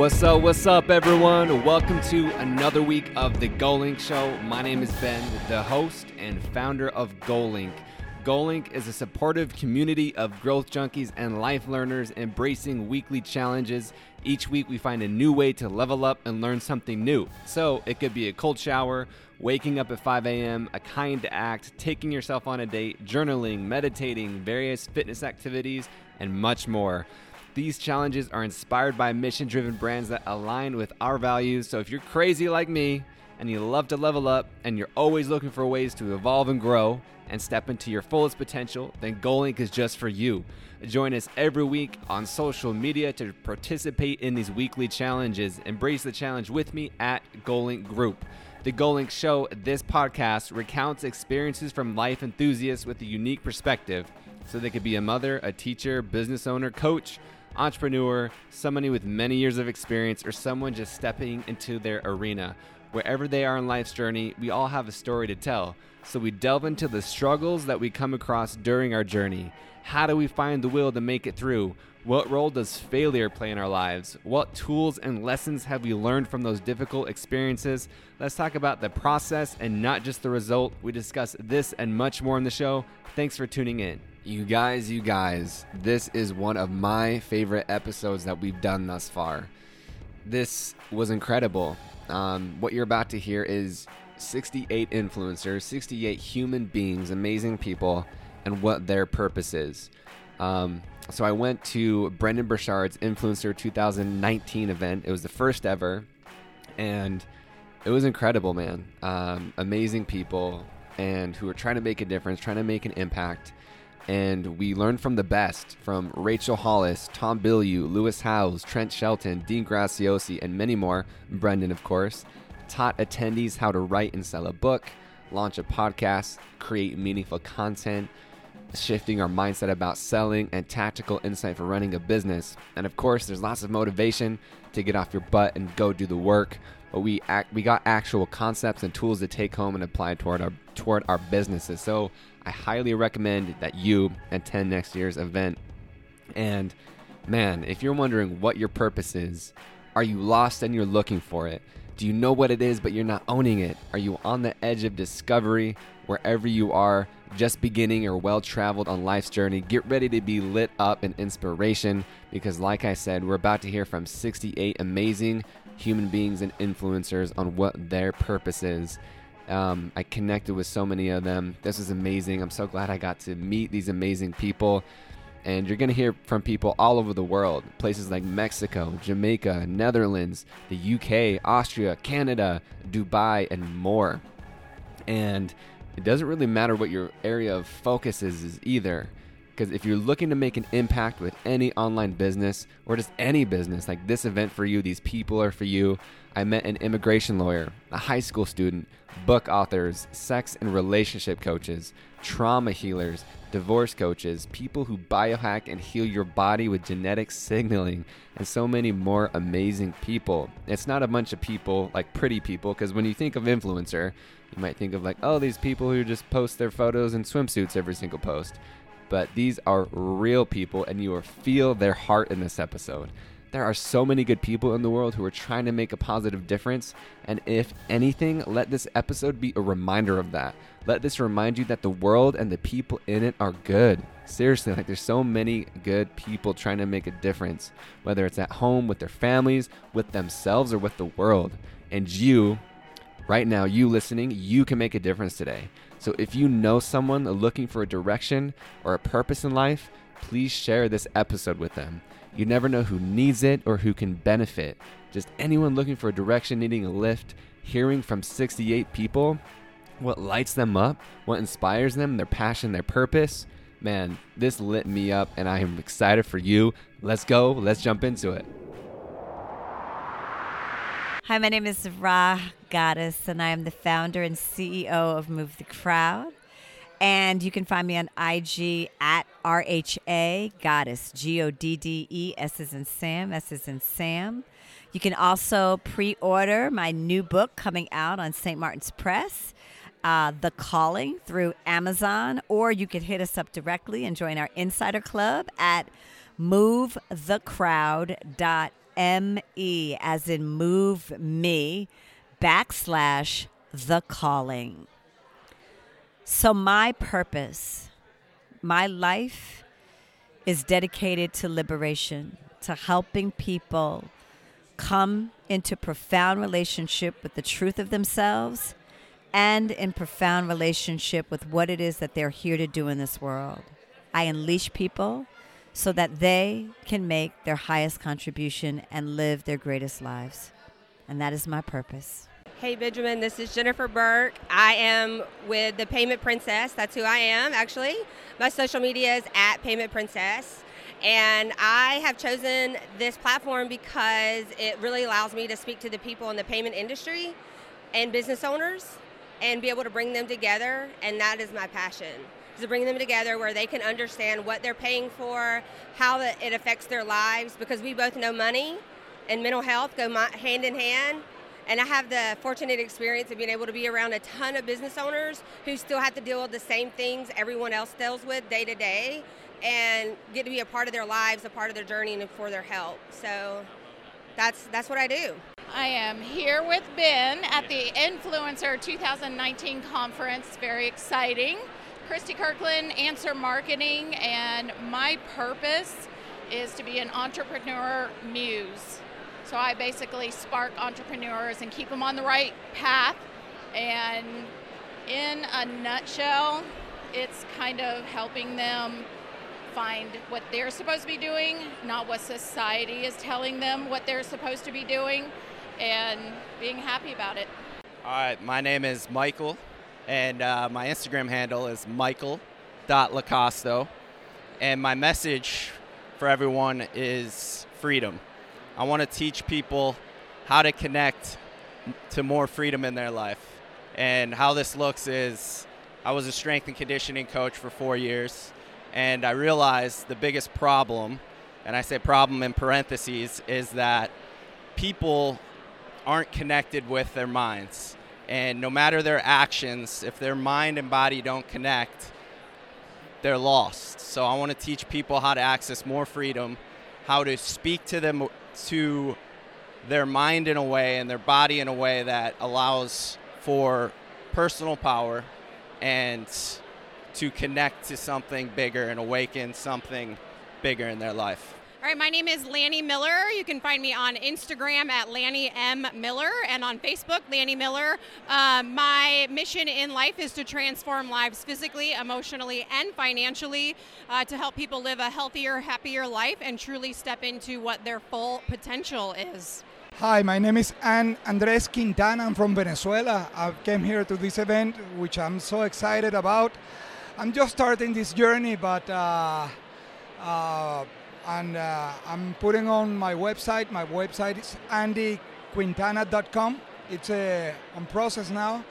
What's up? What's up, everyone? Welcome to another week of the GoLink Show. My name is Ben, the host and founder of GoLink. GoLink is a supportive community of growth junkies and life learners embracing weekly challenges. Each week, we find a new way to level up and learn something new. So, it could be a cold shower, waking up at 5 a.m., a kind act, taking yourself on a date, journaling, meditating, various fitness activities, and much more. These challenges are inspired by mission driven brands that align with our values. So if you're crazy like me and you love to level up and you're always looking for ways to evolve and grow and step into your fullest potential, then GoLink is just for you. Join us every week on social media to participate in these weekly challenges. Embrace the challenge with me at GoLink Group. The GoLink Show, this podcast recounts experiences from life enthusiasts with a unique perspective. So they could be a mother, a teacher, business owner, coach, entrepreneur, somebody with many years of experience, or someone just stepping into their arena. Wherever they are in life's journey, we all have a story to tell. So we delve into the struggles that we come across during our journey. How do we find the will to make it through? What role does failure play in our lives? What tools and lessons have we learned from those difficult experiences? Let's talk about the process and not just the result. We discuss this and much more in the show. Thanks for tuning in. You guys, you guys, this is one of my favorite episodes that we've done thus far. This was incredible. Um, what you're about to hear is 68 influencers, 68 human beings, amazing people, and what their purpose is. Um, so I went to Brendon Burchard's Influencer 2019 event. It was the first ever, and it was incredible, man. Um, amazing people, and who are trying to make a difference, trying to make an impact and we learned from the best from Rachel Hollis, Tom Bilyeu, Lewis Howes, Trent Shelton, Dean Graziosi, and many more. Brendon, of course, taught attendees how to write and sell a book, launch a podcast, create meaningful content, shifting our mindset about selling, and tactical insight for running a business. And of course, there's lots of motivation to get off your butt and go do the work. But we act, we got actual concepts and tools to take home and apply toward our toward our businesses. So I highly recommend that you attend next year's event. And man, if you're wondering what your purpose is, are you lost and you're looking for it? Do you know what it is but you're not owning it? Are you on the edge of discovery wherever you are, just beginning or well traveled on life's journey? Get ready to be lit up in inspiration because, like I said, we're about to hear from 68 amazing human beings and influencers on what their purpose is. Um, I connected with so many of them. This is amazing. I'm so glad I got to meet these amazing people. And you're going to hear from people all over the world places like Mexico, Jamaica, Netherlands, the UK, Austria, Canada, Dubai, and more. And it doesn't really matter what your area of focus is, is either. Because if you're looking to make an impact with any online business or just any business, like this event for you, these people are for you. I met an immigration lawyer, a high school student, book authors, sex and relationship coaches, trauma healers, divorce coaches, people who biohack and heal your body with genetic signaling, and so many more amazing people. It's not a bunch of people like pretty people, because when you think of influencer, you might think of like, oh, these people who just post their photos in swimsuits every single post. But these are real people, and you will feel their heart in this episode. There are so many good people in the world who are trying to make a positive difference. And if anything, let this episode be a reminder of that. Let this remind you that the world and the people in it are good. Seriously, like there's so many good people trying to make a difference, whether it's at home, with their families, with themselves, or with the world. And you, right now, you listening, you can make a difference today. So if you know someone looking for a direction or a purpose in life, please share this episode with them. You never know who needs it or who can benefit. Just anyone looking for a direction, needing a lift, hearing from 68 people what lights them up, what inspires them, their passion, their purpose. Man, this lit me up and I am excited for you. Let's go. Let's jump into it. Hi, my name is Rha Goddess, and I am the founder and CEO of Move the Crowd. And you can find me on IG at RHA Goddess, G O D D E, S is in Sam, S is in Sam. You can also pre order my new book coming out on St. Martin's Press, uh, The Calling, through Amazon, or you could hit us up directly and join our insider club at movethecrowd.com M E, as in move me, backslash the calling. So, my purpose, my life is dedicated to liberation, to helping people come into profound relationship with the truth of themselves and in profound relationship with what it is that they're here to do in this world. I unleash people so that they can make their highest contribution and live their greatest lives. And that is my purpose. Hey Benjamin, this is Jennifer Burke. I am with the Payment Princess. That's who I am, actually. My social media is at Payment Princess. And I have chosen this platform because it really allows me to speak to the people in the payment industry and business owners and be able to bring them together. And that is my passion to bring them together where they can understand what they're paying for, how it affects their lives, because we both know money and mental health go hand in hand. And I have the fortunate experience of being able to be around a ton of business owners who still have to deal with the same things everyone else deals with day to day and get to be a part of their lives, a part of their journey, and for their help. So that's that's what I do. I am here with Ben at the Influencer 2019 conference. Very exciting. Christy Kirkland, Answer Marketing, and my purpose is to be an entrepreneur muse. So I basically spark entrepreneurs and keep them on the right path. And in a nutshell, it's kind of helping them find what they're supposed to be doing, not what society is telling them what they're supposed to be doing, and being happy about it. All right, my name is Michael, and uh, my Instagram handle is michael.lacosto. And my message for everyone is freedom. I want to teach people how to connect to more freedom in their life. And how this looks is I was a strength and conditioning coach for four years and I realized the biggest problem, and I say problem in parentheses, is that people aren't connected with their minds. And no matter their actions, if their mind and body don't connect, they're lost. So I want to teach people how to access more freedom, how to speak to them to their mind in a way and their body in a way that allows for personal power and to connect to something bigger and awaken something bigger in their life. All right, my name is Lanny Miller. You can find me on Instagram at Lanny M. Miller and on Facebook, Lanny Miller. Um, my mission in life is to transform lives physically, emotionally, and financially uh, to help people live a healthier, happier life and truly step into what their full potential is. Hi, my name is Ann Andres Quintana. I'm from Venezuela. I came here to this event, which I'm so excited about. I'm just starting this journey, but uh, uh, and uh, I'm putting on my website. My website is andyquintana.com. It's uh, on process now,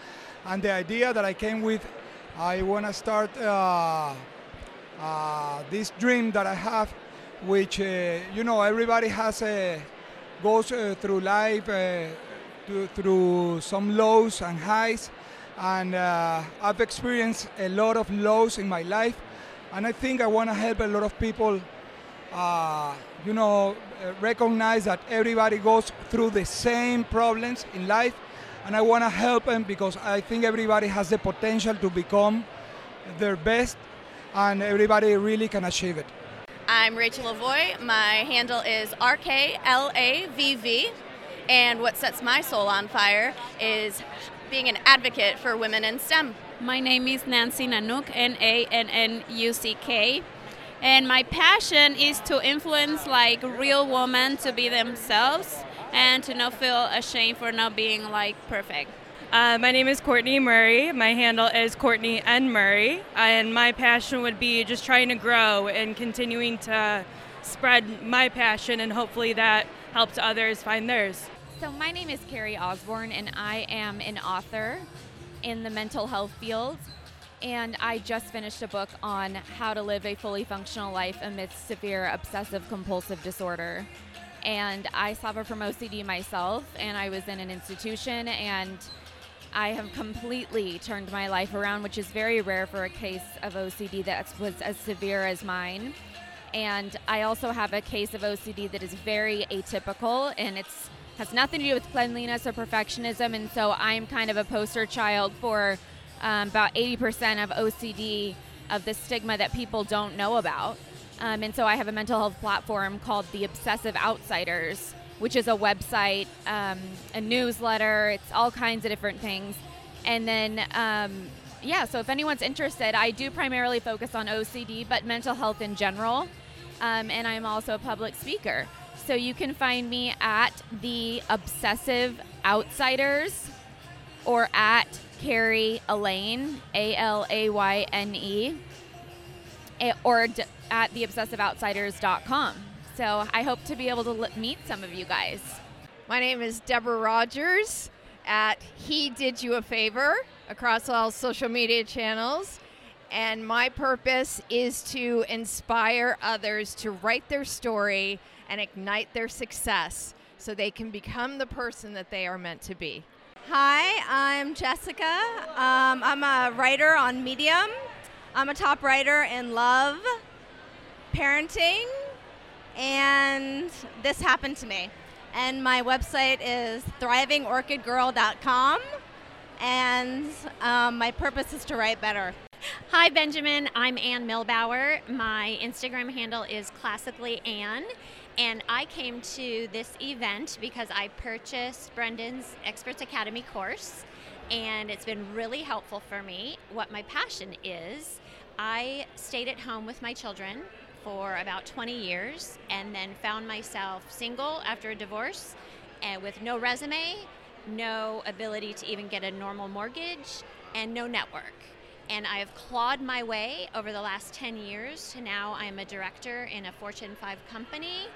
and the idea that I came with, I want to start uh, uh, this dream that I have, which you know everybody has a goes through life to, through some lows and highs and uh, I've experienced a lot of lows in my life, and I think I want to help a lot of people. Uh, you know, uh, recognize that everybody goes through the same problems in life, and I want to help them because I think everybody has the potential to become their best, and everybody really can achieve it. I'm Rachel Lavoie. My handle is RKLAVV. And what sets my soul on fire is being an advocate for women in STEM. My name is Nancy Nannuck, N A N N U C K. And my passion is to influence like real women to be themselves and to not feel ashamed for not being like perfect. Uh, my name is Courtney Murray. My handle is Courtney N. Murray. And my passion would be just trying to grow and continuing to spread my passion, and hopefully that helps others find theirs. So, my name is Carrie Osborne, and I am an author in the mental health field. And I just finished a book on how to live a fully functional life amidst severe obsessive compulsive disorder. And I suffer from OCD myself, and I was in an institution, and I have completely turned my life around, which is very rare for a case of OCD that was as severe as mine. And I also have a case of OCD that is very atypical and it's has nothing to do with cleanliness or perfectionism. And so I'm kind of a poster child for um, about 80% of OCD of the stigma that people don't know about. Um, and so I have a mental health platform called The Obsessive Outsiders, which is a website, um, a newsletter, it's all kinds of different things. And then, um, yeah, so if anyone's interested, I do primarily focus on OCD, but mental health in general. Um, and I'm also a public speaker. So you can find me at The Obsessive Outsiders or at Carrie Alayne, A L A Y N E, eh, or d- at theobsessiveoutsiders.com. So I hope to be able to l- meet some of you guys. My name is Deborah Rogers at He Did You a Favor across all social media channels. And my purpose is to inspire others to write their story and ignite their success so they can become the person that they are meant to be. Hi, I'm Jessica. Um, I'm a writer on Medium. I'm a top writer in love, parenting, and this happened to me. And my website is thrivingorchidgirl.com, and um, my purpose is to write better. Hi, Benjamin. I'm Ann Milbauer. My Instagram handle is classically Ann. And I came to this event because I purchased Brendon's Experts Academy course, and it's been really helpful for me. What my passion is, I stayed at home with my children for about 20 years and then found myself single after a divorce and with no resume, no ability to even get a normal mortgage, and no network. And I have clawed my way over the last 10 years to now I'm a director in a Fortune 5 company.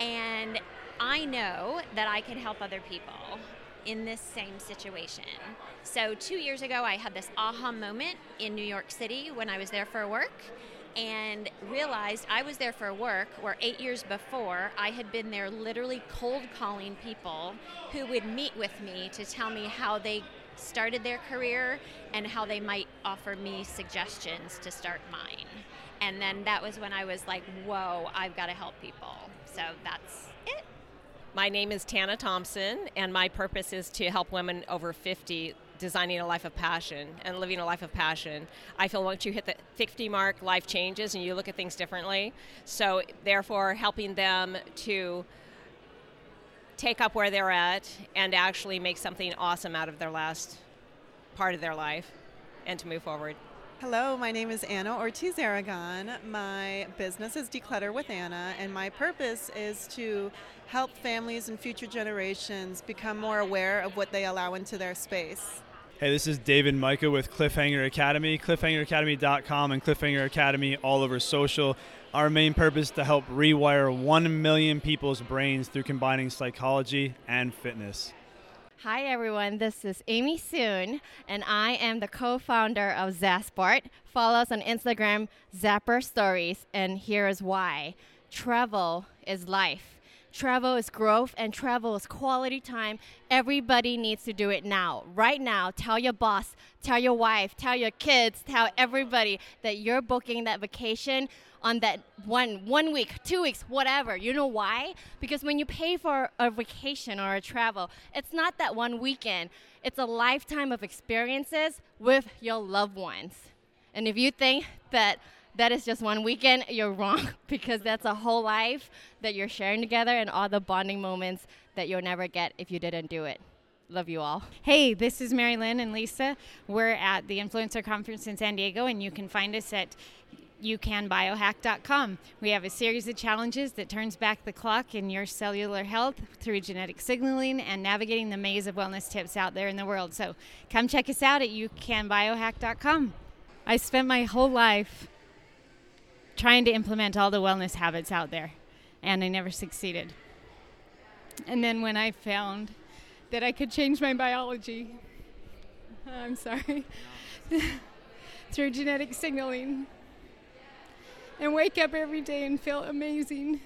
And I know that I can help other people in this same situation. So, two years ago, I had this aha moment in New York City when I was there for work and realized I was there for work where eight years before I had been there literally cold calling people who would meet with me to tell me how they started their career and how they might offer me suggestions to start mine. And then that was when I was like, whoa, I've got to help people. So that's it. My name is Tana Thompson, and my purpose is to help women over 50 designing a life of passion and living a life of passion. I feel once you hit the 50 mark, life changes and you look at things differently. So, therefore, helping them to take up where they're at and actually make something awesome out of their last part of their life and to move forward. Hello, my name is Anna Ortiz Aragon. My business is Declutter with Anna, and my purpose is to help families and future generations become more aware of what they allow into their space. Hey, this is David Micah with Cliffhanger Academy, cliffhangeracademy.com, and Cliffhanger Academy all over social. Our main purpose is to help rewire 1 million people's brains through combining psychology and fitness. Hi, everyone. This is Amy Soon, and I am the co founder of Zasport. Follow us on Instagram, Zapper Stories, and here is why travel is life. Travel is growth and travel is quality time. Everybody needs to do it now, right now. Tell your boss, tell your wife, tell your kids, tell everybody that you're booking that vacation on that one one week, two weeks, whatever. You know why? Because when you pay for a vacation or a travel, it's not that one weekend. It's a lifetime of experiences with your loved ones. And if you think that that is just one weekend, you're wrong because that's a whole life that you're sharing together and all the bonding moments that you'll never get if you didn't do it. Love you all. Hey, this is Mary Lynn and Lisa. We're at the Influencer Conference in San Diego, and you can find us at youcanbiohack.com. We have a series of challenges that turns back the clock in your cellular health through genetic signaling and navigating the maze of wellness tips out there in the world. So come check us out at youcanbiohack.com. I spent my whole life trying to implement all the wellness habits out there, and I never succeeded. And then when I found that I could change my biology, I'm sorry, through genetic signaling, and wake up every day and feel amazing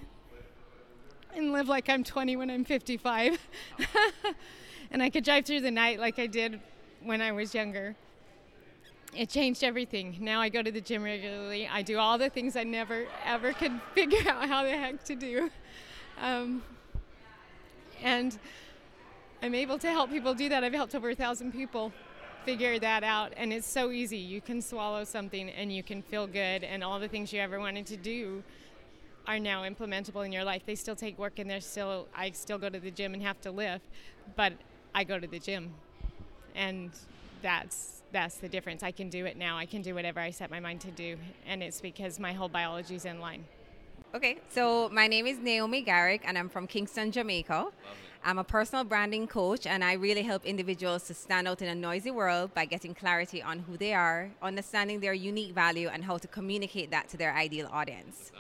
and live like I'm 20 when I'm 55. and I could drive through the night like I did when I was younger. It changed everything. Now I go to the gym regularly. I do all the things I never ever could figure out how the heck to do. Um, and I'm able to help people do that. I've helped over a thousand people figure that out, and it's so easy. You can swallow something and you can feel good, and all the things you ever wanted to do are now implementable in your life. They still take work, and they're still. I still go to the gym and have to lift, but I go to the gym, and that's that's the difference. I can do it now. I can do whatever I set my mind to do, and it's because my whole biology is in line. Okay, so my name is Naomi Garrick, and I'm from Kingston, Jamaica. I'm a personal branding coach, and I really help individuals to stand out in a noisy world by getting clarity on who they are, understanding their unique value, and how to communicate that to their ideal audience.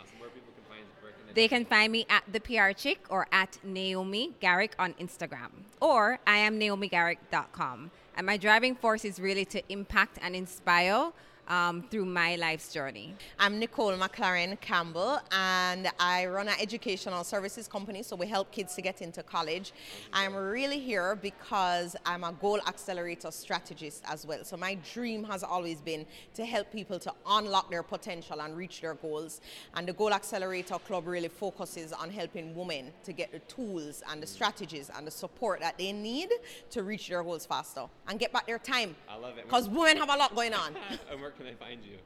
They can find me at the PR Chick or at Naomi Garrick on Instagram, or I am NaomiGarrick.com. And my driving force is really to impact and inspire um, through my life's journey. I'm Nicole McLaren Campbell, and I run an educational services company, so we help kids to get into college. I'm really here because I'm a goal accelerator strategist as well. So, my dream has always been to help people to unlock their potential and reach their goals. And the Goal Accelerator Club really focuses on helping women to get the tools and the strategies and the support that they need to reach their goals faster and get back their time. I love it. Because women have a lot going on. and where can I find you?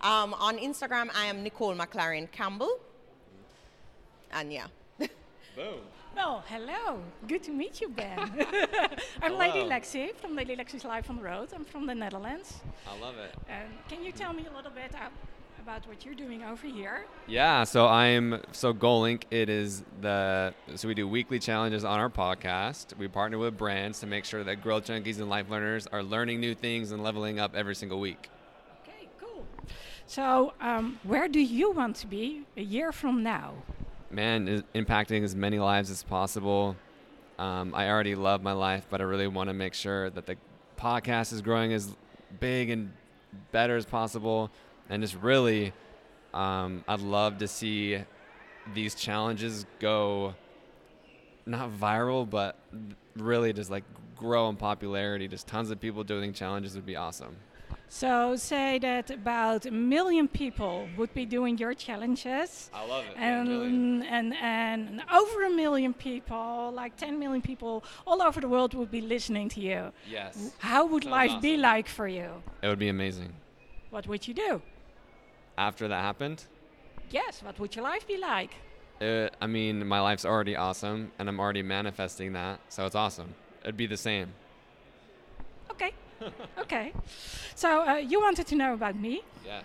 Um, on Instagram, I am Nicole McLaren Campbell. And yeah. Boom. Well, hello. Good to meet you, Ben. I'm Lady Hello. Lexi from Lady Lexi's Life on the Road. I'm from the Netherlands. I love it. Um, can you tell me a little bit uh, about what you're doing over here? Yeah, so I'm so GoalLink. It is the so we do weekly challenges on our podcast. We partner with brands to make sure that growth junkies and life learners are learning new things and leveling up every single week. So, um, where do you want to be a year from now? Man, impacting as many lives as possible. Um, I already love my life, but I really want to make sure that the podcast is growing as big and better as possible. And just really, um, I'd love to see these challenges go not viral, but really just like grow in popularity. Just tons of people doing challenges would be awesome. So, say that about a million people would be doing your challenges. I love it. And, and, and over a million people, like 10 million people all over the world, would be listening to you. Yes. How would Sounds life be like for you? It would be amazing. What would you do? After that happened, Yes, what would your life be like? it, I mean, my life's already awesome, and I'm already manifesting that, so it's awesome. It'd be the same. Okay. Okay. So, uh, you wanted to know about me. Yes.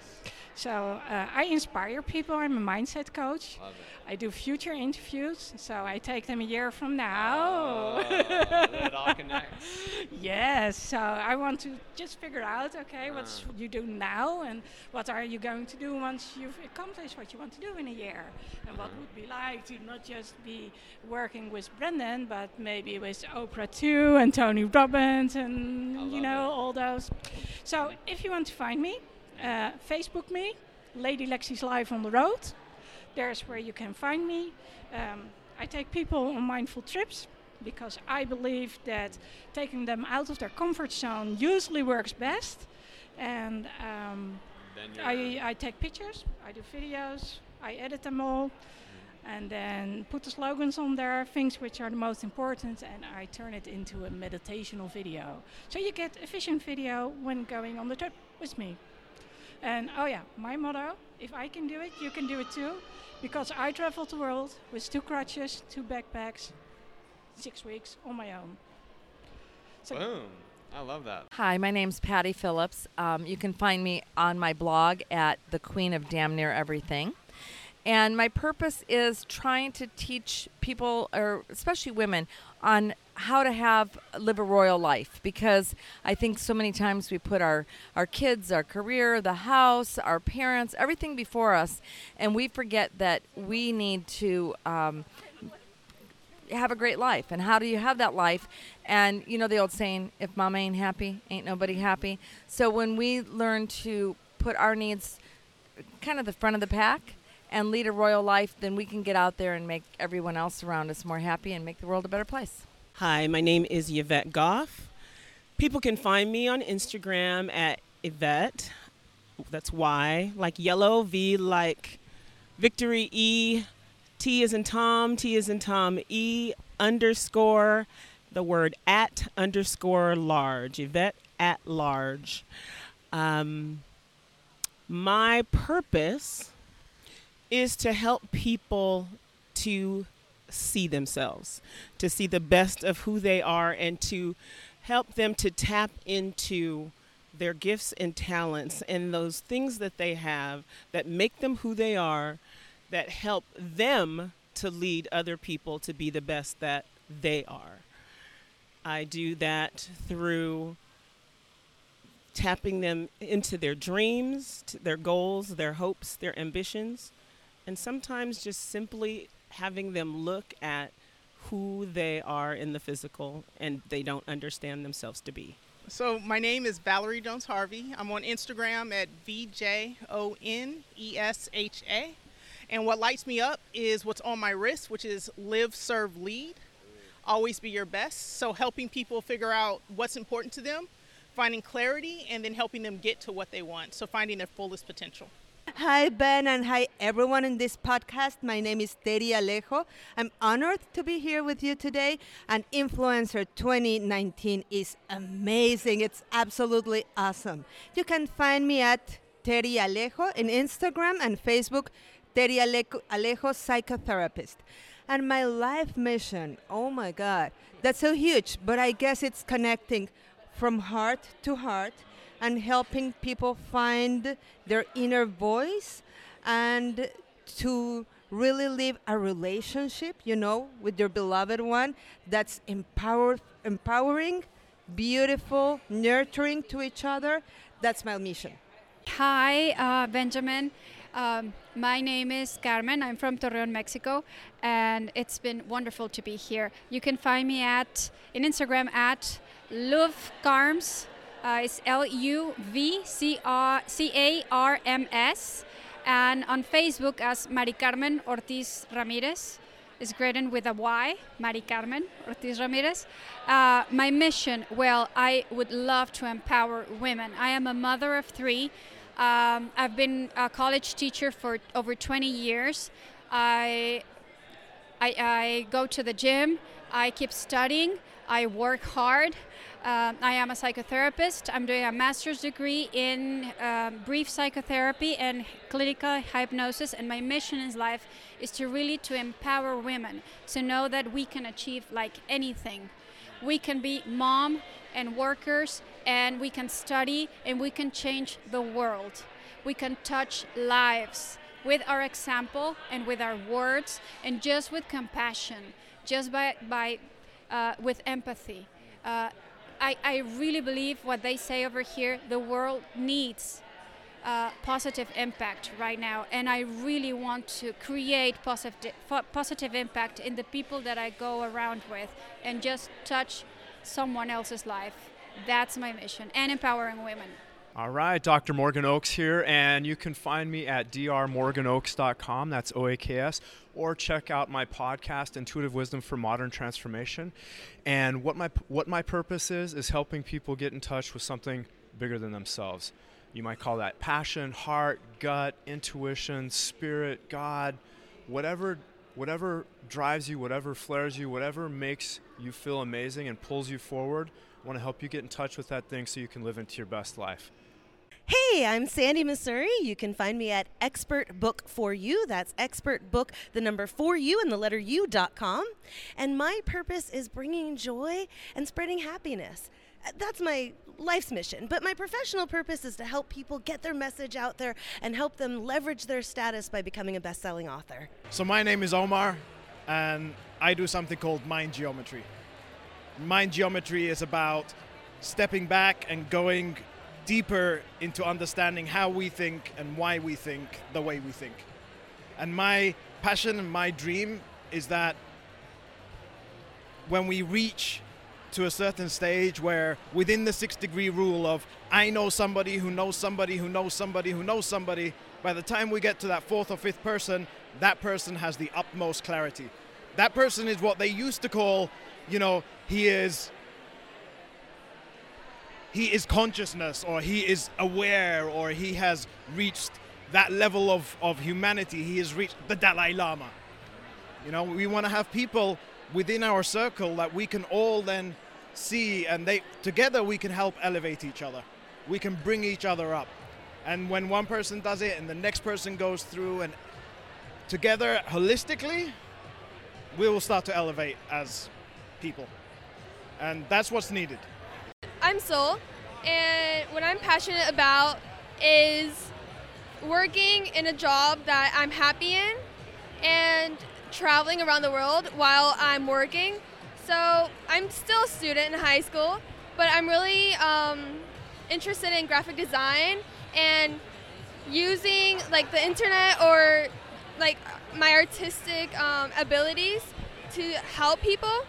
So, uh, I inspire people. I'm a mindset coach. I do future interviews. So, I take them a year from now. Oh, it all connects. yes. So, I want to just figure out okay, what Uh. you do now and what are you going to do once you've accomplished what you want to do in a year. And what Uh-huh. would be like to not just be working with Brendon, but maybe with Oprah too and Tony Robbins and, you know, all those. So, if you want to find me, uh, Facebook me, Lady Lexi's Live on the Road. There's where you can find me. Um, I take people on mindful trips because I believe that taking them out of their comfort zone usually works best. And um, I, I take pictures, I do videos, I edit them all, and then put the slogans on there, things which are the most important, and I turn it into a meditational video. So you get a vision video when going on the trip with me. And oh yeah, my motto: if I can do it, you can do it too, because I traveled the world with two crutches, two backpacks, six weeks on my own. So Boom. I love that. Hi, my name's Patty Phillips. Um, you can find me on my blog at The Queen of Damn Near Everything. And my purpose is trying to teach people, or especially women, on how to have live a royal life because I think so many times we put our our kids, our career, the house, our parents, everything before us, and we forget that we need to um, have a great life. And how do you have that life? And you know the old saying, if mama ain't happy, ain't nobody happy. So when we learn to put our needs kind of the front of the pack and lead a royal life, then we can get out there and make everyone else around us more happy and make the world a better place. Hi, my name is Yvette Goff. People can find me on Instagram at Yvette. That's Y, like yellow, V like victory, E, T is in Tom, T is in Tom, E underscore the word at underscore large. Yvette at large. Um, my purpose is to help people to see themselves, to see the best of who they are, and to help them to tap into their gifts and talents and those things that they have that make them who they are, that help them to lead other people to be the best that they are. I do that through tapping them into their dreams, their goals, their hopes, their ambitions, and sometimes just simply having them look at who they are in the physical and they don't understand themselves to be. So my name is Valerie Jones Harvey. I'm on Instagram at VJONESHA. And what lights me up is what's on my wrist, which is live, serve, lead. Always be your best. So helping people figure out what's important to them, finding clarity, and then helping them get to what they want. So finding their fullest potential. Hi, Ben, and hi, everyone in this podcast. My name is Teri Alejo. I'm honored to be here with you today. And Influencer 2019 is amazing. It's absolutely awesome. You can find me at Teri Alejo in Instagram and Facebook, Teri Alejo, Alejo Psychotherapist. And my life mission, oh my God, that's so huge, but I guess it's connecting from heart to heart and helping people find their inner voice and to really live a relationship, you know, with your beloved one that's empowering, beautiful, nurturing to each other. That's my mission. Hi, uh, Benjamin. Um, my name is Carmen. I'm from Torreon, Mexico, and it's been wonderful to be here. You can find me at in Instagram at Love Carms uh, it's L U V C A R M S. And on Facebook as Mari Carmen Ortiz Ramirez. It's written with a Y, Mari Carmen Ortiz Ramirez. Uh, my mission, well, I would love to empower women. I am a mother of three. Um, I've been a college teacher for over 20 years. I, I, I go to the gym. I keep studying. I work hard. Uh, I am a psychotherapist. I'm doing a master's degree in um, brief psychotherapy and clinical hypnosis. And my mission in life is to really to empower women to know that we can achieve like anything. We can be mom and workers, and we can study, and we can change the world. We can touch lives with our example and with our words, and just with compassion, just by by uh, with empathy. Uh, I, I really believe what they say over here the world needs uh, positive impact right now. And i really want to create positive, positive impact in the people that i go around with and just touch someone else's life. That's my mission. And empowering women all right, Dr. Morgan Oaks here, and you can find me at drmorganoaks.com, that's O A K S, or check out my podcast, Intuitive Wisdom for Modern Transformation. And what my, what my purpose is, is helping people get in touch with something bigger than themselves. You might call that passion, heart, gut, intuition, spirit, God, whatever, whatever drives you, whatever flares you, whatever makes you feel amazing and pulls you forward. I want to help you get in touch with that thing so you can live into your best life. Hey, I'm Sandy Missouri. You can find me at Expert Book for You. That's Expert Book, the number for you, and the letter U.com. And my purpose is bringing joy and spreading happiness. Uh, that's my life's mission. But my professional purpose is to help people get their message out there and help them leverage their status by becoming a best selling author. So, my name is Omar, and I do something called mind geometry. Mind geometry is about stepping back and going deeper into understanding how we think and why we think the way we think. And my passion and my dream is that when we reach to a certain stage where within the six degree rule of I know somebody who knows somebody who knows somebody who knows somebody, by the time we get to that fourth or fifth person, that person has the utmost clarity. That person is what they used to call, you know, he is he is consciousness or he is aware or he has reached that level of, of humanity. He has reached the Dalai Lama. You know, we want to have people within our circle that we can all then see and they together we can help elevate each other. We can bring each other up. And when one person does it and the next person goes through and together holistically, we will start to elevate as people. And that's what's needed. I'm Sol, and what I'm passionate about is working in a job that I'm happy in and traveling around the world while I'm working. So I'm still a student in high school, but I'm really um, interested in graphic design and using like the internet or like my artistic um, abilities to help people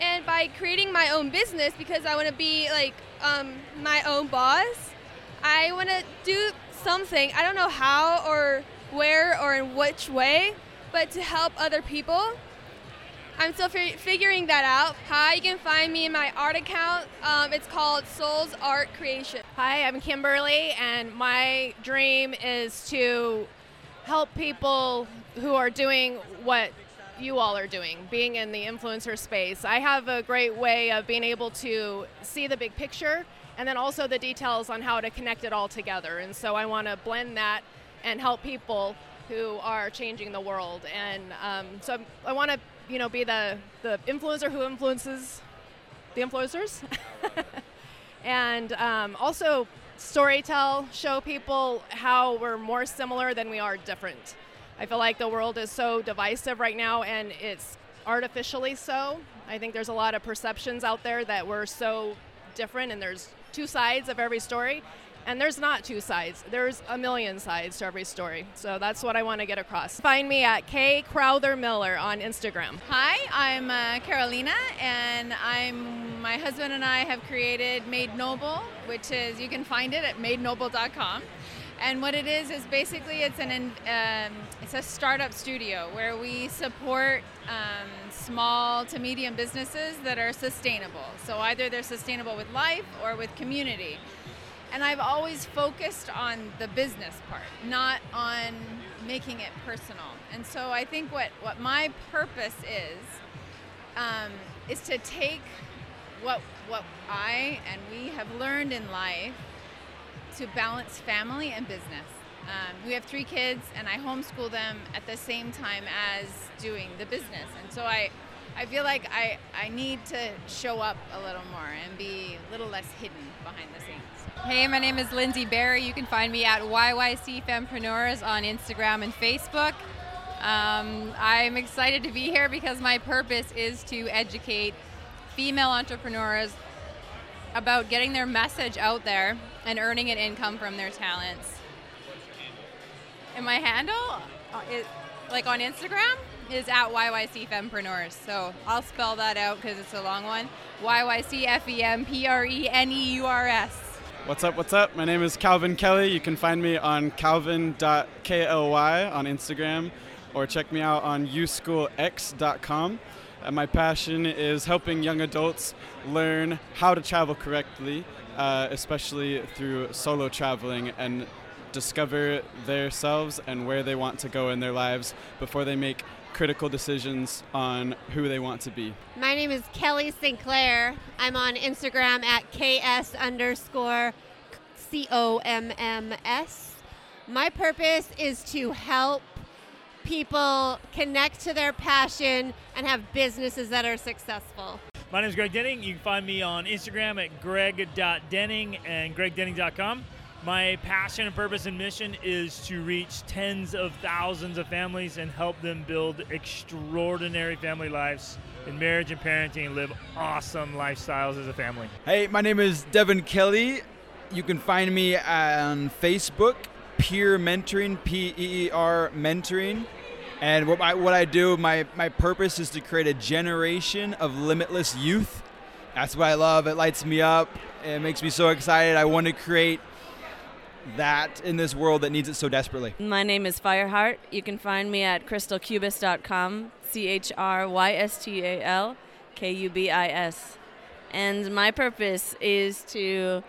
and by creating my own business because i want to be like um, my own boss i want to do something. I don't know how or where or in which way but to help other people. I'm still fi- figuring that out. Hi you can find me in my art account. Um, it's called souls art creation. Hi, I'm Kimberly, and my dream is to help people who are doing what you all are doing, being in the influencer space. I have a great way of being able to see the big picture and then also the details on how to connect it all together. And so I want to blend that and help people who are changing the world. And um, so I want to, you know, be the, the influencer who influences the influencers. and um, also storytell, show people how we're more similar than we are different. I feel like the world is so divisive right now, and it's artificially so. I think there's a lot of perceptions out there that we're so different, and there's two sides of every story. And there's not two sides. There's a million sides to every story. So that's what I want to get across. Find me at K Crowther Miller on Instagram. Hi, I'm uh, Carolina, and I'm my husband and I have created Made Noble, which is you can find it at madenoble.com. And what it is is basically it's an um, it's a startup studio where we support um, small to medium businesses that are sustainable. So either they're sustainable with life or with community. And I've always focused on the business part, not on making it personal. And so I think what, what my purpose is, um, is to take what, what I and we have learned in life to balance family and business. Um, we have three kids, and I homeschool them at the same time as doing the business. And so I, I feel like I, I need to show up a little more and be a little less hidden behind the scenes. Hey, my name is Lindsay Barry. You can find me at YYC Fempreneurs on Instagram and Facebook. Um, I'm excited to be here because my purpose is to educate female entrepreneurs about getting their message out there and earning an income from their talents. And my handle, uh, like on Instagram, is at YYC Fempreneurs. So I'll spell that out because it's a long one. YYC F E M P R E N E U R S. What's up? What's up? My name is Calvin Kelly. You can find me on calvin.kly on Instagram or check me out on uschoolx.com. And my passion is helping young adults learn how to travel correctly, uh, especially through solo traveling and discover themselves and where they want to go in their lives before they make critical decisions on who they want to be. My name is Kelly Sinclair. I'm on Instagram at KS underscore C O M M S. My purpose is to help people connect to their passion and have businesses that are successful. My name is Greg Denning. You can find me on Instagram at greg.denning and gregdenning.com. My passion and purpose and mission is to reach tens of thousands of families and help them build extraordinary family lives in marriage and parenting and live awesome lifestyles as a family. Hey, my name is Devin Kelly. You can find me on Facebook, Peer Mentoring, P E E R Mentoring. And what I, what I do, my, my purpose is to create a generation of limitless youth. That's what I love. It lights me up. It makes me so excited. I want to create that in this world that needs it so desperately. My name is Fireheart. You can find me at chrystalkubis.com, C H R Y S T A L K U B I S. and my purpose is to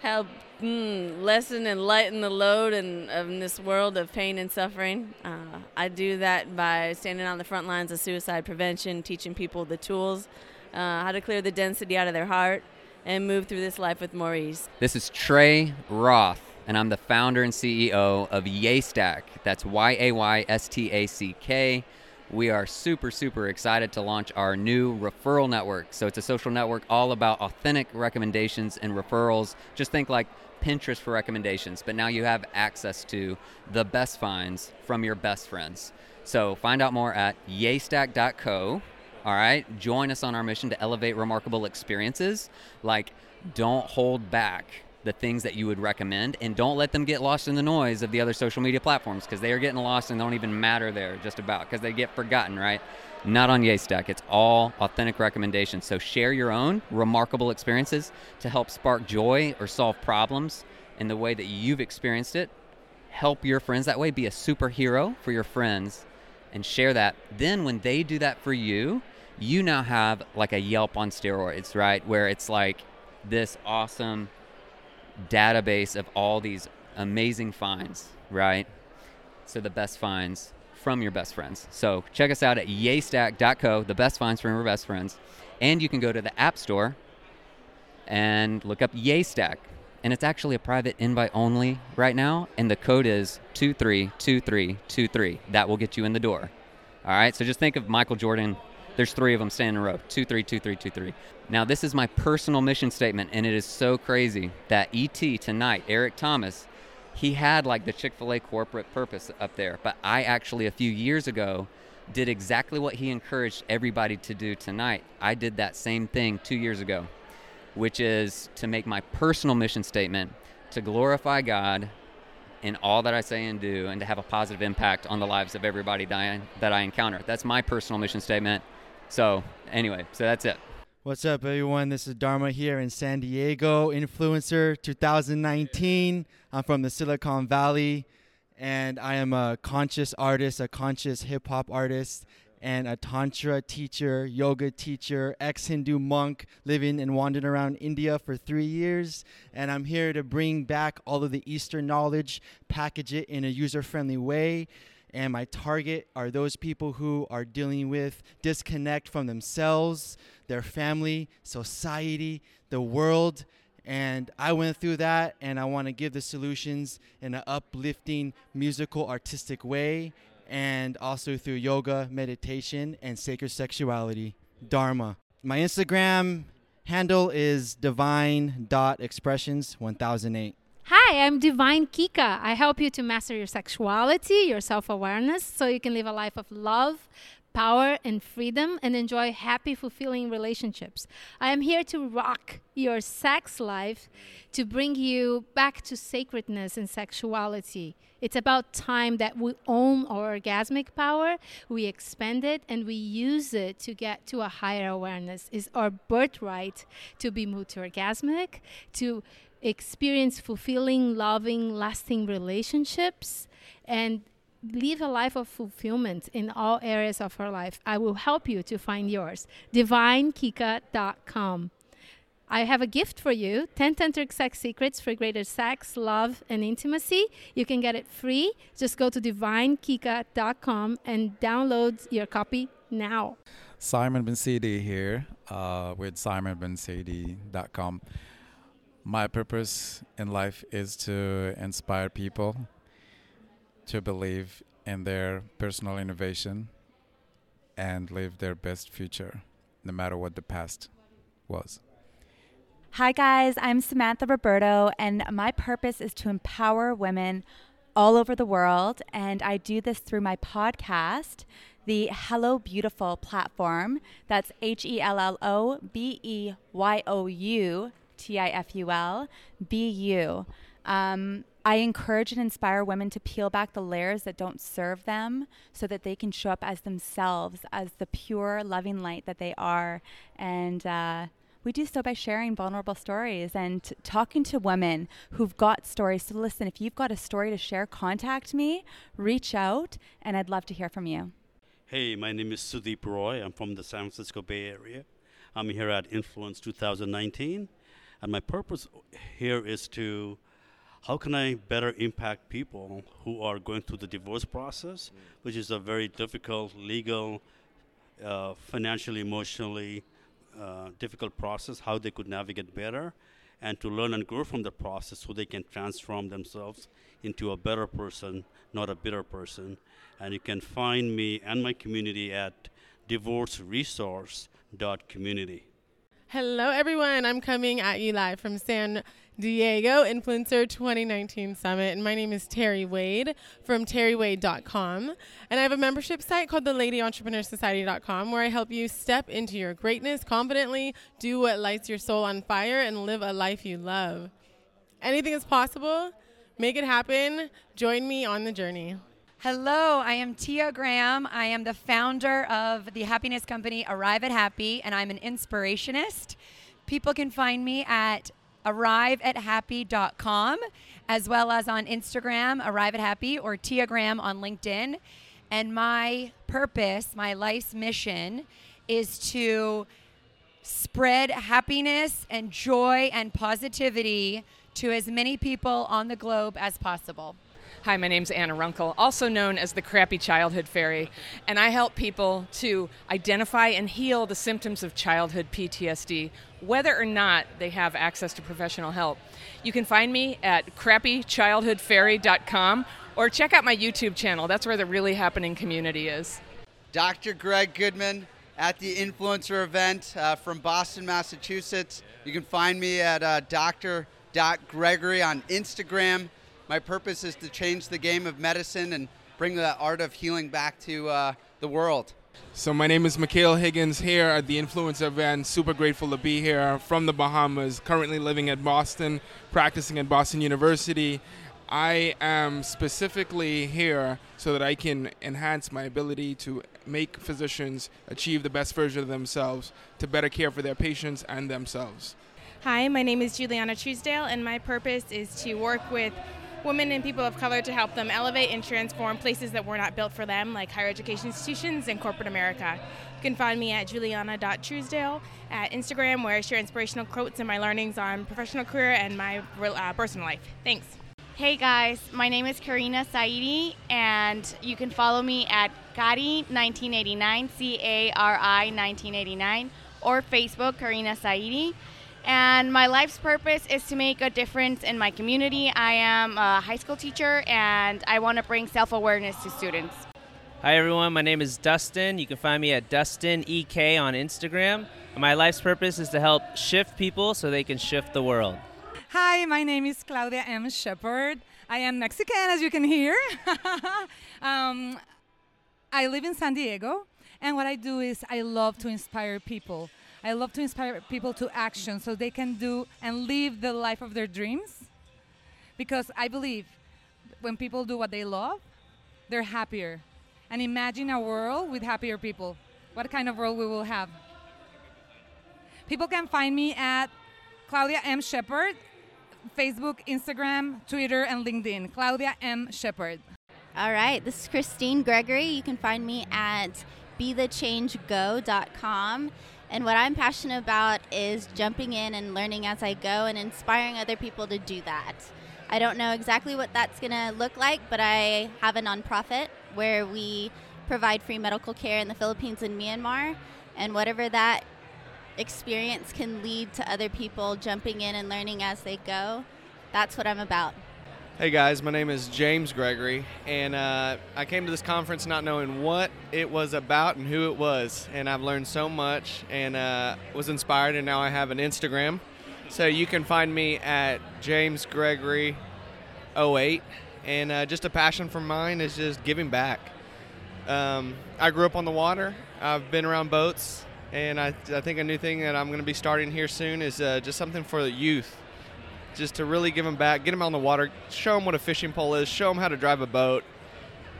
help mm, lessen and lighten the load in, this world of pain and suffering. Uh, I do that by standing on the front lines of suicide prevention, teaching people the tools, uh, how to clear the density out of their heart, and move through this life with more ease. This is Trey Roth, and I'm the founder and CEO of Yaystack. That's Y A Y S T A C K. We are super, super excited to launch our new referral network. So it's a social network all about authentic recommendations and referrals. Just think like Pinterest for recommendations, but now you have access to the best finds from your best friends. So find out more at yaystack.co. All right, join us on our mission to elevate remarkable experiences. Like, don't hold back the things that you would recommend and don't let them get lost in the noise of the other social media platforms because they are getting lost and don't even matter there just about because they get forgotten, right? Not on Yaystack. It's all authentic recommendations. So share your own remarkable experiences to help spark joy or solve problems in the way that you've experienced it. Help your friends that way. Be a superhero for your friends and share that. Then when they do that for you, you now have like a Yelp on steroids, right? Where it's like this awesome database of all these amazing finds, right? So the best finds from your best friends. So check us out at yaystack.co, the best finds from your best friends. And you can go to the App Store and look up Yaystack. And it's actually a private invite only right now. And the code is 232323. That will get you in the door. All right. So just think of Michael Jordan. There's three of them standing in a row 232323. Now, this is my personal mission statement. And it is so crazy that ET tonight, Eric Thomas, he had like the Chick fil A corporate purpose up there. But I actually, a few years ago, did exactly what he encouraged everybody to do tonight. I did that same thing two years ago, which is to make my personal mission statement to glorify God in all that I say and do and to have a positive impact on the lives of everybody that I, that I encounter. That's my personal mission statement. So, anyway, so that's it. What's up, everyone? This is Dharma here in San Diego, Influencer 2019. I'm from the Silicon Valley, and I am a conscious artist, a conscious hip hop artist, and a Tantra teacher, yoga teacher, ex Hindu monk living and wandering around India for three years. And I'm here to bring back all of the Eastern knowledge, package it in a user friendly way and my target are those people who are dealing with disconnect from themselves, their family, society, the world. And I went through that, and I want to give the solutions in an uplifting, musical, artistic way, and also through yoga, meditation, and sacred sexuality, Dharma. My Instagram handle is divine.expressions1008. Hi, I'm Divine Kika. I help you to master your sexuality, your self awareness, so you can live a life of love, power, and freedom and enjoy happy, fulfilling relationships. I am here to rock your sex life, to bring you back to sacredness and sexuality. It's about time that we own our orgasmic power, we expand it, and we use it to get to a higher awareness. Is our birthright to be multi-orgasmic, to experience fulfilling, loving, lasting relationships, and live a life of fulfillment in all areas of our life. I will help you to find yours. DivineKika.com. I have a gift for you 10 tantric sex secrets for greater sex, love, and intimacy. You can get it free. Just go to divinekika.com and download your copy now. Simon Ben Sidi here uh, with simonbensidi.com. My purpose in life is to inspire people to believe in their personal innovation and live their best future, no matter what the past was. Hi, guys. I'm Samantha Roberto, and my purpose is to empower women all over the world. And I do this through my podcast, the Hello Beyoutiful platform. That's H E L L O B E Y O U T I F U L, be you. Um, I encourage and inspire women to peel back the layers that don't serve them so that they can show up as themselves, as the pure, loving light that they are. And uh, we do so by sharing vulnerable stories and t- talking to women who've got stories. So, listen, if you've got a story to share, contact me, reach out, and I'd love to hear from you. Hey, my name is Sudeep Roy. I'm from the San Francisco Bay Area. I'm here at Influence 2019, and my purpose here is to how can I better impact people who are going through the divorce process, which is a very difficult legal, uh, financially, emotionally uh, difficult process, how they could navigate better, and to learn and grow from the process so they can transform themselves into a better person, not a bitter person. And you can find me and my community at divorceresource.community. Hello, everyone. I'm coming at you live from San Diego Influencer 2019 Summit. And my name is Terry Wade from terrywade.com. And I have a membership site called the Lady Entrepreneur Society.com where I help you step into your greatness confidently, do what lights your soul on fire, and live a life you love. Anything is possible. Make it happen. Join me on the journey. Hello, I am Tia Graham. I am the founder of the happiness company Arrive at Happy, and I'm an inspirationist. People can find me at arriveathappy.com as well as on Instagram, Arrive at Happy, or Tia Graham on LinkedIn. And my purpose, my life's mission, is to spread happiness and joy and positivity to as many people on the globe as possible. Hi, my name's Anna Runkle, also known as the Crappy Childhood Fairy, and I help people to identify and heal the symptoms of childhood PTSD, whether or not they have access to professional help. You can find me at crappychildhoodfairy.com or check out my YouTube channel. That's where the really happening community is. Dr. Greg Goodman at the influencer event uh, from Boston, Massachusetts. You can find me at uh, dr.gregory on Instagram. My purpose is to change the game of medicine and bring the art of healing back to uh, the world. So my name is Mikhail Higgins here at the Influencer event. Super grateful to be here from the Bahamas, currently living at Boston, practicing at Boston University. I am specifically here so that I can enhance my ability to make physicians achieve the best version of themselves to better care for their patients and themselves. Hi, my name is Juliana Truesdale, and my purpose is to work with women and people of color to help them elevate and transform places that were not built for them, like higher education institutions and corporate America. You can find me at juliana.truesdale at Instagram, where I share inspirational quotes and my learnings on professional career and my uh, personal life. Thanks. Hey guys, my name is Karina Saidi, and you can follow me at Cari1989, C A R I 1989, or Facebook, Karina Saidi. And my life's purpose is to make a difference in my community. I am a high school teacher and I want to bring self awareness to students. Hi, everyone. My name is Dustin. You can find me at Dustin EK on Instagram. My life's purpose is to help shift people so they can shift the world. Hi, my name is Claudia M. Shepard. I am Mexican, as you can hear. um, I live in San Diego, and what I do is I love to inspire people. I love to inspire people to action so they can do and live the life of their dreams. Because I believe when people do what they love, they're happier. And imagine a world with happier people. What kind of world we will have? People can find me at Claudia M. Shepard, Facebook, Instagram, Twitter, and LinkedIn. Claudia M. Shepard. All right, this is Christine Gregory. You can find me at bethechangego.com. And what I'm passionate about is jumping in and learning as I go and inspiring other people to do that. I don't know exactly what that's going to look like, but I have a nonprofit where we provide free medical care in the Philippines and Myanmar. And whatever that experience can lead to other people jumping in and learning as they go, that's what I'm about. Hey guys, my name is James Gregory, and uh, I came to this conference not knowing what it was about and who it was, and I've learned so much and uh, was inspired, and now I have an Instagram. So you can find me at James Gregory 08, and uh, just a passion for mine is just giving back. Um, I grew up on the water. I've been around boats, and I, I think a new thing that I'm going to be starting here soon is uh, just something for the youth just to really give them back, get them on the water, show them what a fishing pole is, show them how to drive a boat,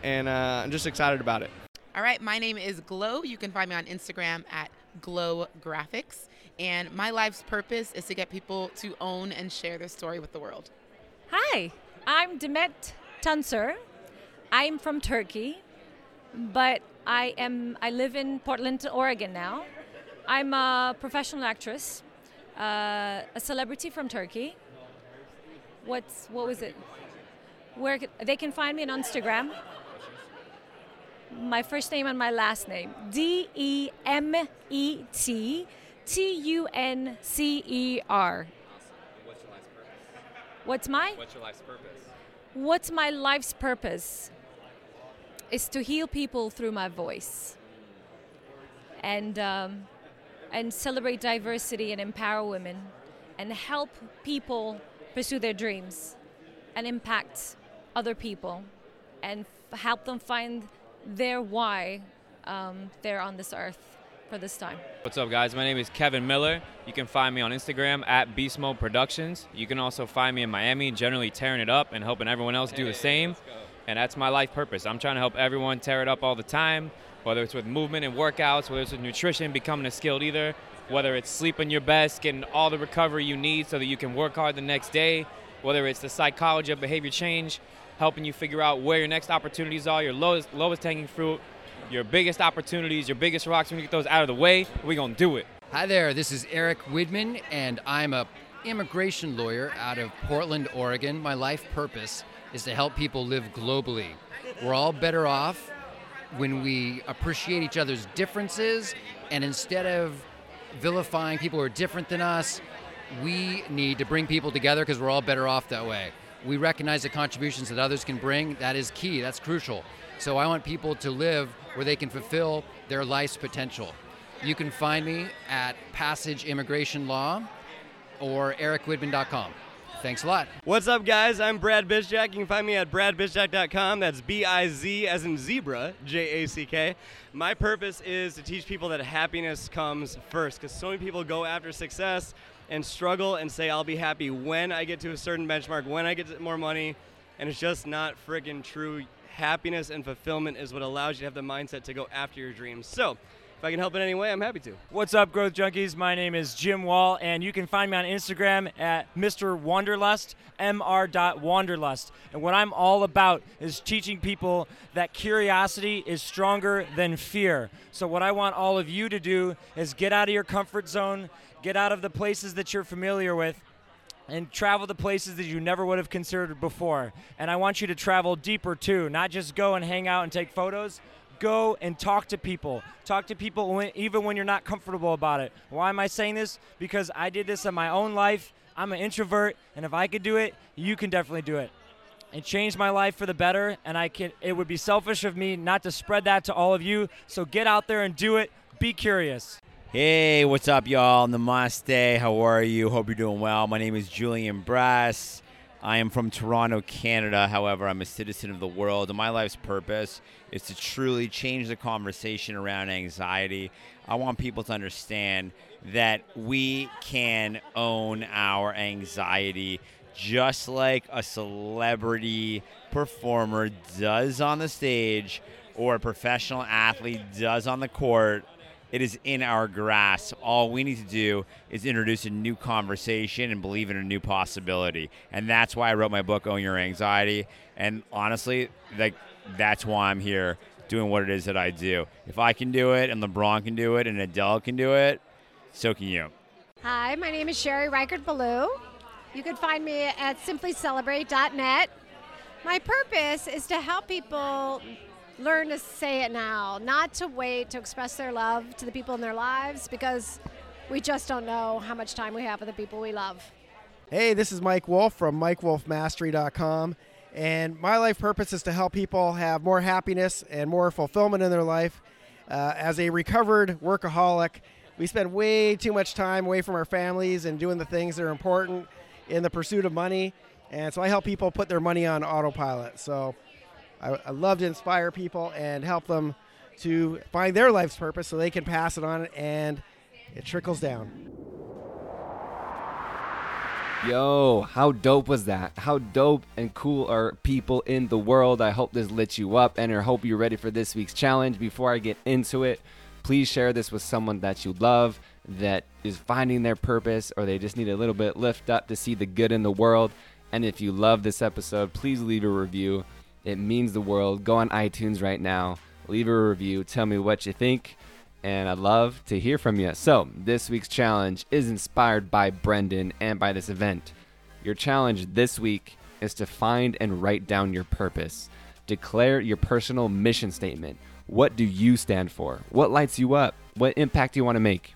and uh, I'm just excited about it. All right, my name is Glow. You can find me on Instagram at Glow Graphics, and my life's purpose is to get people to own and share their story with the world. Hi, I'm Demet Tuncer. I'm from Turkey, but I am I live in Portland, Oregon now. I'm a professional actress, uh, a celebrity from Turkey. What's what was it? Where they can find me on Instagram. My first name and my last name. D E M E T T U N C E R. What's your life's purpose? What's my What's your life's purpose? What's my life's purpose? Is to heal people through my voice, and um, and celebrate diversity and empower women, and help people pursue their dreams, and impact other people, and f- help them find their why um, they're on this earth for this time. What's up, guys? My name is Kevin Miller. You can find me on Instagram at Beast Mode Productions. You can also find me in Miami, generally tearing it up and helping everyone else do the same. And that's my life purpose. I'm trying to help everyone tear it up all the time, whether it's with movement and workouts, whether it's with nutrition, becoming a skilled eater, whether it's sleeping your best, getting all the recovery you need so that you can work hard the next day, whether it's the psychology of behavior change, helping you figure out where your next opportunities are, your lowest, lowest hanging fruit, your biggest opportunities, your biggest rocks. When you get those out of the way, we're going to do it. Hi there, this is Eric Widman, and I'm a immigration lawyer out of Portland, Oregon. My life purpose is to help people live globally. We're all better off when we appreciate each other's differences, and instead of vilifying people who are different than us, we need to bring people together because we're all better off that way. We recognize the contributions that others can bring. That is key, that's crucial. So I want people to live where they can fulfill their life's potential. You can find me at Passage Immigration Law or ericwidman.com. Thanks a lot. What's up, guys? I'm Brad Bizjack. You can find me at bradbizjack.com. That's B I Z as in zebra, J A C K. My purpose is to teach people that happiness comes first because so many people go after success and struggle and say, I'll be happy when I get to a certain benchmark, when I get more money, and it's just not friggin' true. Happiness and fulfillment is what allows you to have the mindset to go after your dreams. So, if I can help in any way, I'm happy to. What's up, Growth Junkies? My name is Jim Wall, and you can find me on Instagram at Mr. Wanderlust, mr.wanderlust. And what I'm all about is teaching people that curiosity is stronger than fear. So, what I want all of you to do is get out of your comfort zone, get out of the places that you're familiar with, and travel to places that you never would have considered before. And I want you to travel deeper too, not just go and hang out and take photos. Go and talk to people. Talk to people when, even when you're not comfortable about it. Why am I saying this? Because I did this in my own life. I'm an introvert, and if I could do it, you can definitely do it. It changed my life for the better, and I can. It would be selfish of me not to spread that to all of you. So get out there and do it. Be curious. Hey, what's up, y'all? Namaste. How are you? Hope you're doing well. My name is Julian Brass. I am from Toronto, Canada. However, I'm a citizen of the world, and my life's purpose is to truly change the conversation around anxiety. I want people to understand that we can own our anxiety just like a celebrity performer does on the stage or a professional athlete does on the court. It is in our grasp. All we need to do is introduce a new conversation and believe in a new possibility. And that's why I wrote my book, Own Your Anxiety. And honestly, like that's why I'm here doing what it is that I do. If I can do it and LeBron can do it and Adele can do it, so can you. Hi, my name is Sherry Reichert Ballou. You can find me at simplycelebrate.net. My purpose is to help people learn to say it now, not to wait to express their love to the people in their lives because we just don't know how much time we have with the people we love. Hey, this is Mike Wolf from MikeWolfMastery.com. And my life purpose is to help people have more happiness and more fulfillment in their life. Uh, as a recovered workaholic, we spend way too much time away from our families and doing the things that are important in the pursuit of money. And so I help people put their money on autopilot. So I, I love to inspire people and help them to find their life's purpose so they can pass it on and it trickles down. Yo, how dope was that? How dope and cool are people in the world? I hope this lit you up and I hope you're ready for this week's challenge. Before I get into it, please share this with someone that you love that is finding their purpose or they just need a little bit lift up to see the good in the world. And if you love this episode, please leave a review. It means the world. Go on iTunes right now, leave a review, tell me what you think. and I'd love to hear from you. So, this week's challenge is inspired by Brendon and by this event. Your challenge this week is to find and write down your purpose. Declare your personal mission statement. What do you stand for? What lights you up? What impact do you want to make?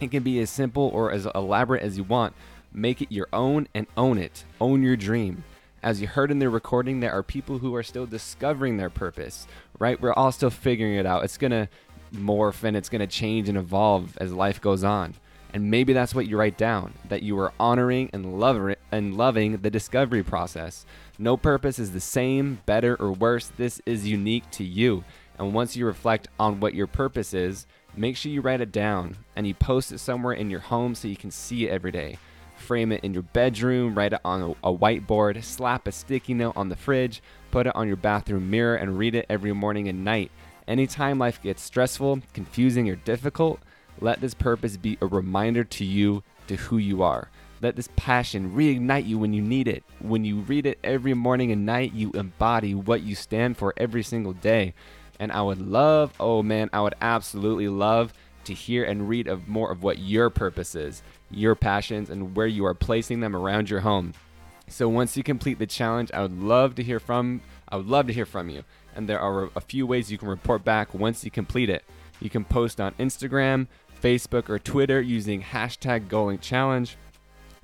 It can be as simple or as elaborate as you want. Make it your own and own it. Own your dream. As you heard in the recording, there are people who are still discovering their purpose, right? We're all still figuring it out. It's going to morph and it's going to change and evolve as life goes on. And maybe that's what you write down that you are honoring and, lover- and loving the discovery process. No purpose is the same, better, or worse. This is unique to you. And once you reflect on what your purpose is, make sure you write it down and you post it somewhere in your home so you can see it every day. Frame it in your bedroom, write it on a, whiteboard, slap a sticky note on the fridge, put it on your bathroom mirror, and read it every morning and night. Anytime life gets stressful, confusing, or difficult, let this purpose be a reminder to you to who you are. Let this passion reignite you when you need it. When you read it every morning and night, you embody what you stand for every single day. And I would love, oh man, I would absolutely love to hear and read of more of what your purpose is, your passions, and where you are placing them around your home. So once you complete the challenge, I would love to hear from I would love to hear from you and there are a few ways you can report back once you complete it. You can post on Instagram, Facebook, or Twitter using hashtag Goalink Challenge.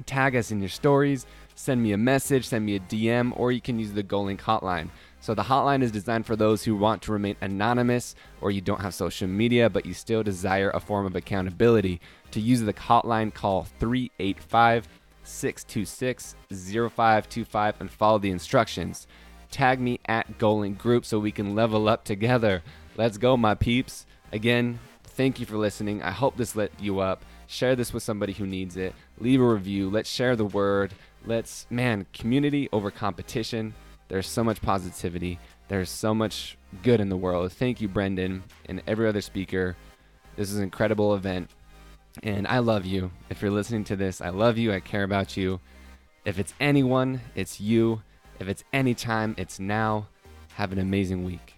Tag us in your stories, send me a message, send me a DM, or you can use the Goalink hotline. So the hotline is designed for those who want to remain anonymous or you don't have social media but you still desire a form of accountability. To use the hotline, call 385 626 0525 and follow the instructions tag me at Goalink Group so we can level up together. Let's go, my peeps. Again, thank you for listening. I hope this lit you up. Share this with somebody who needs it. Leave a review. Let's share the word. Let's, man, community over competition. There's so much positivity. There's so much good in the world. Thank you, Brendon, and every other speaker. This is an incredible event. And I love you. If you're listening to this, I love you. I care about you. If it's anyone, it's you. If it's any time, it's now. Have an amazing week.